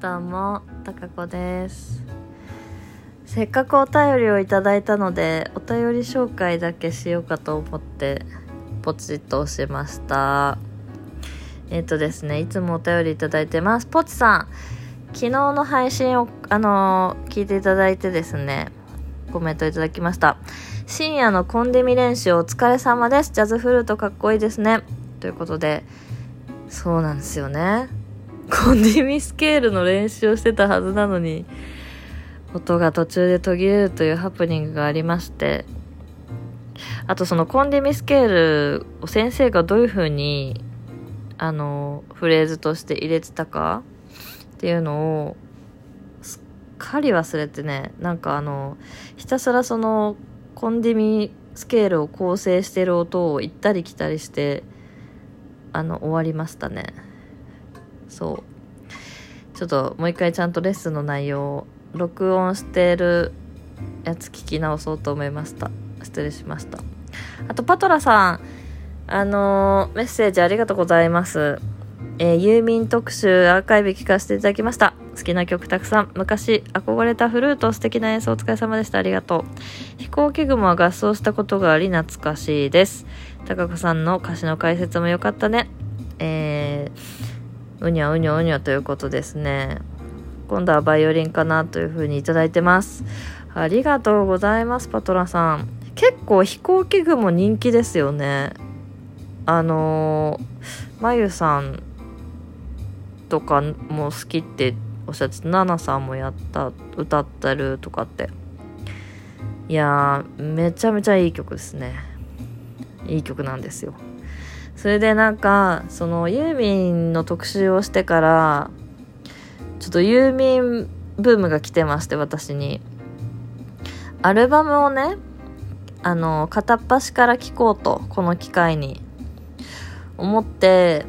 どうも、たかこです。せっかくお便りをいただいたので、お便り紹介だけしようかと思って、ポチッと押しました。えっ、とですね、いつもお便りいただいてます。ポチさん、昨日の配信を、あのー聞いていただいてですね、コメントいただきました。深夜のコンディミ練習お疲れ様です。ジャズフルートかっこいいですね。ということで、そうなんですよね。コンディミスケールの練習をしてたはずなのに、音が途中で途切れるというハプニングがありまして、あとそのコンディミスケールを先生がどういう風に、あの、フレーズとして入れてたかっていうのを、すっかり忘れてね、なんかあの、ひたすらその、コンディミスケールを構成してる音を行ったり来たりして、あの、終わりましたね。そう。ちょっともう一回ちゃんとレッスンの内容を録音してるやつ聞き直そうと思いました。失礼しました。あとパトラさん。あのーメッセージありがとうございます。えーユーミン特集アーカイブ聞かせていただきました。好きな曲たくさん。昔憧れたフルート素敵な演奏お疲れ様でした。ありがとう。飛行機雲は合奏したことがあり懐かしいです。高子さんの歌詞の解説も良かったね。えーうにゃうにゃうにゃということですね。今度はバイオリンかなというふうにいただいてます。ありがとうございます、パトラさん。結構飛行機雲人気ですよね。あのー、まゆさんとかも好きっておっしゃってた、ナナさんもやった、歌ってるとかって。いや、めちゃめちゃいい曲ですね。いい曲なんですよ。それでなんかそのユーミンの特集をしてからちょっとユーミンブームが来てまして私に。アルバムをねあの片っ端から聴こうとこの機会に。思って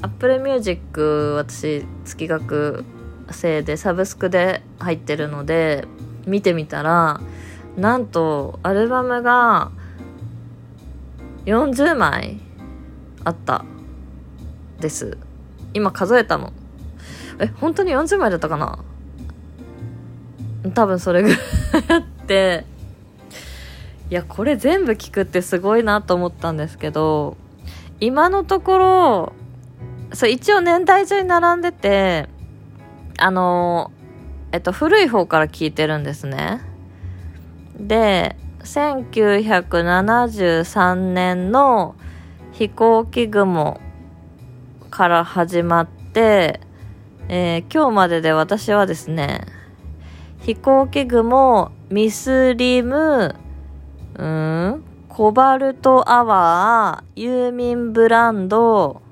Apple Music 私月額制でサブスクで入ってるので見てみたらなんとアルバムが40枚。あったです。今数えたの。え本当に40枚だったかな？多分それぐらいあって。いやこれ全部聞くってすごいなと思ったんですけど今のところそう一応年代順に並んでてあのえっと古い方から聞いてるんですね。で1973年の飛行機雲から始まって、えー今日までで私はですね、飛行機雲、ミスリム、うん、コバルトアワー、ユーミンブランド、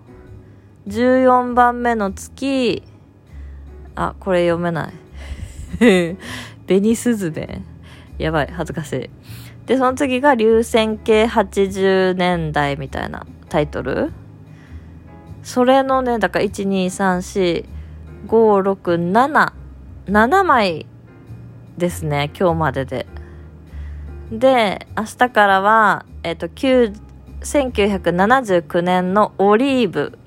14番目の月、あ、これ読めない。紅スズメ。やばい、恥ずかしい。で、その次が流線形80年代みたいなタイトルそれのね、だから1、2、3、4、5、6、7、7枚ですね、今日までで。で、明日からは、えっ、と、1979年のオリーブ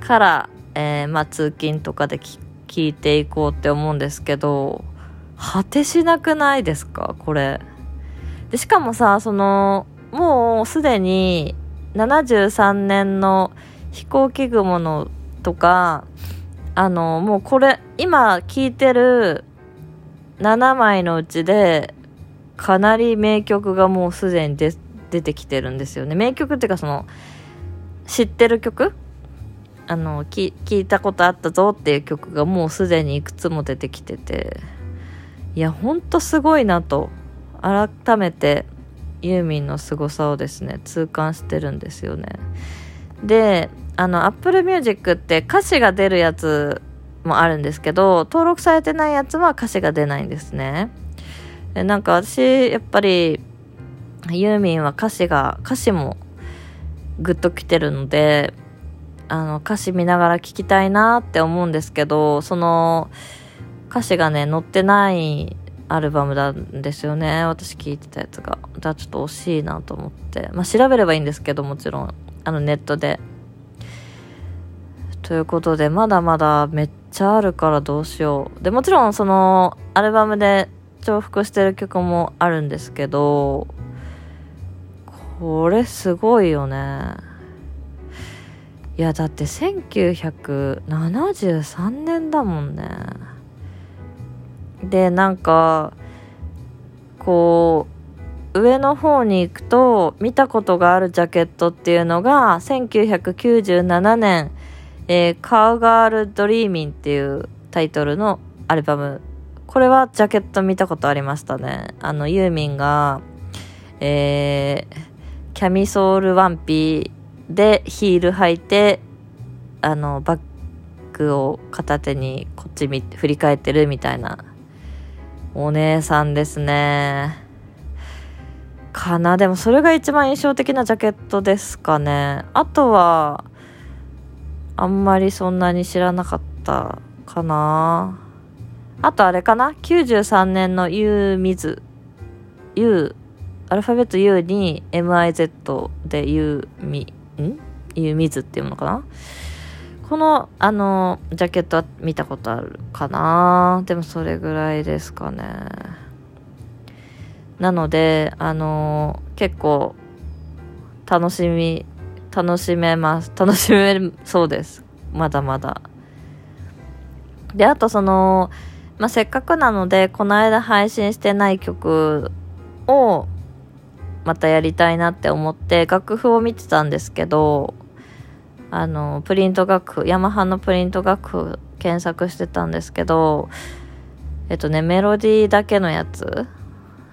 から、えーまあ、通勤とかで聞いていこうって思うんですけど、果てしなくないですか？これ。で、しかもさ、その、もうすでに73年の飛行機雲のとか、あの、もうこれ、今聞いてる7枚のうちで、かなり名曲がもうすでに出てきてるんですよね。名曲っていうかその、知ってる曲？あの聞いたことあったぞっていう曲がもうすでにいくつも出てきてて。いやほんとすごいなと。改めてユーミンの凄さをですね痛感してるんですよね。であの Apple Music って歌詞が出るやつもあるんですけど登録されてないやつは歌詞が出ないんですね。でなんか私やっぱりユーミンは歌詞が歌詞もグッときてるのであの歌詞見ながら聴きたいなって思うんですけどその歌詞がね載ってないアルバムなんですよね私聴いてたやつがだからちょっと惜しいなと思ってまあ調べればいいんですけどもちろんあのネットでということで、まだまだめっちゃあるからどうしよう。で、もちろんその、アルバムで重複してる曲もあるんですけど、これすごいよね。いや、だって1973年だもんね。で、なんか、こう、上の方に行くと見たことがあるジャケットっていうのが1997年えー、カウガールドリーミンっていうタイトルのアルバム。これはジャケット見たことありましたね。あの、ユーミンが、えー、キャミソールワンピーでヒール履いて、あの、バッグを片手にこっち見振り返ってるみたいなお姉さんですね。かな。でもそれが一番印象的なジャケットですかね。あとは、あんまりそんなに知らなかったかなあとあれかな93年の U みず U アルファベット U に MIZ で U みん？U みずっていうのかなこのあのジャケットは見たことあるかな？でもそれぐらいですかねなのであの結構楽しみ楽しめます。楽しめそうです。まだまだ。で、あとその、まあ、せっかくなので、この間配信してない曲を、またやりたいなって思って、楽譜を見てたんですけど、あの、プリント楽譜、ヤマハのプリント楽譜検索してたんですけど、えっとね、メロディーだけのやつ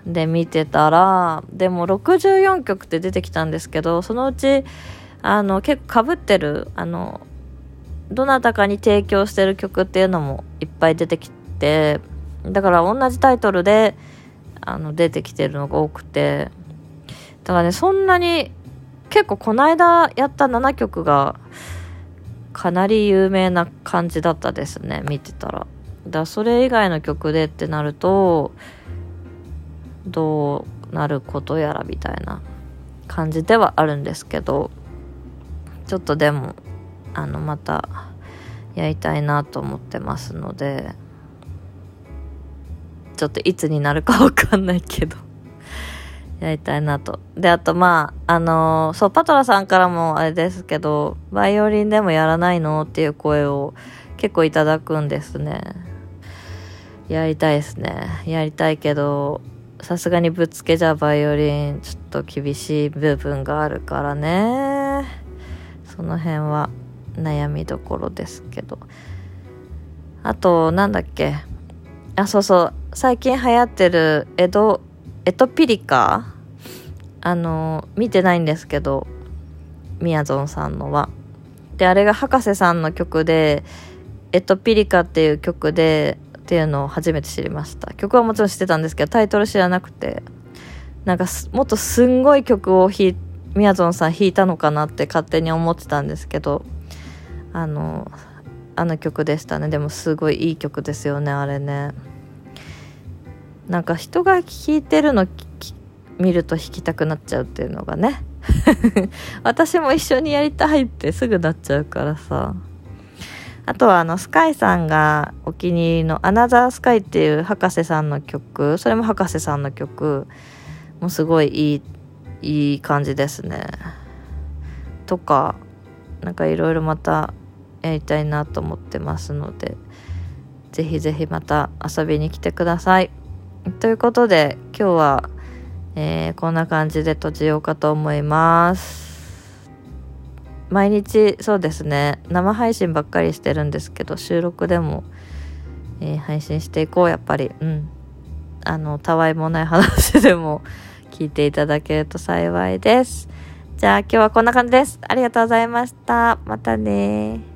で見てたら、でも64曲って出てきたんですけど、そのうちあの、結構かぶってる、あの、どなたかに提供してる曲っていうのもいっぱい出てきて、だから同じタイトルで、あの、出てきてるのが多くて、だからね、そんなに、結構この間やった7曲が、かなり有名な感じだったですね、見てたら。だそれ以外の曲でってなると、どうなることやらみたいな感じではあるんですけど、ちょっとでもあのまたやりたいなと思ってますのでちょっといつになるかわかんないけどやりたいなと。で、あとまあ、あのー、そう、パトラさんからもあれですけど、バイオリンでもやらないのっていう声を結構いただくんですね。やりたいですね。やりたいけど、さすがにぶっつけじゃバイオリンちょっと厳しい部分があるからね。その辺は悩みどころですけどあとなんだっけあそうそう最近流行ってる江戸エトピリカ？あの見てないんですけどみやぞんさんのは。であれが博士さんの曲でエトピリカっていう曲でっていうのを初めて知りました。曲はもちろん知ってたんですけどタイトル知らなくて。なんかもっとすんごい曲を弾みやぞんさん弾いたのかなって勝手に思ってたんですけどあのあの曲でしたね。でもすごいいい曲ですよねあれね。なんか人が弾いてるの見ると弾きたくなっちゃうっていうのがね 私も一緒にやりたいってすぐなっちゃうからさあとはあのスカイさんがお気に入りの「アナザースカイ」っていう博士さんの曲それも博士さんの曲もすごいいいいい感じですね。とかなんかいろいろまたやりたいなと思ってますのでぜひぜひまた遊びに来てください。ということで今日は、えー、こんな感じで閉じようかと思います。毎日そうですね生配信ばっかりしてるんですけど収録でも、えー、配信していこうやっぱりうんあのたわいもない話でも聞いていただけると幸いです。じゃあ今日はこんな感じです。ありがとうございました。またね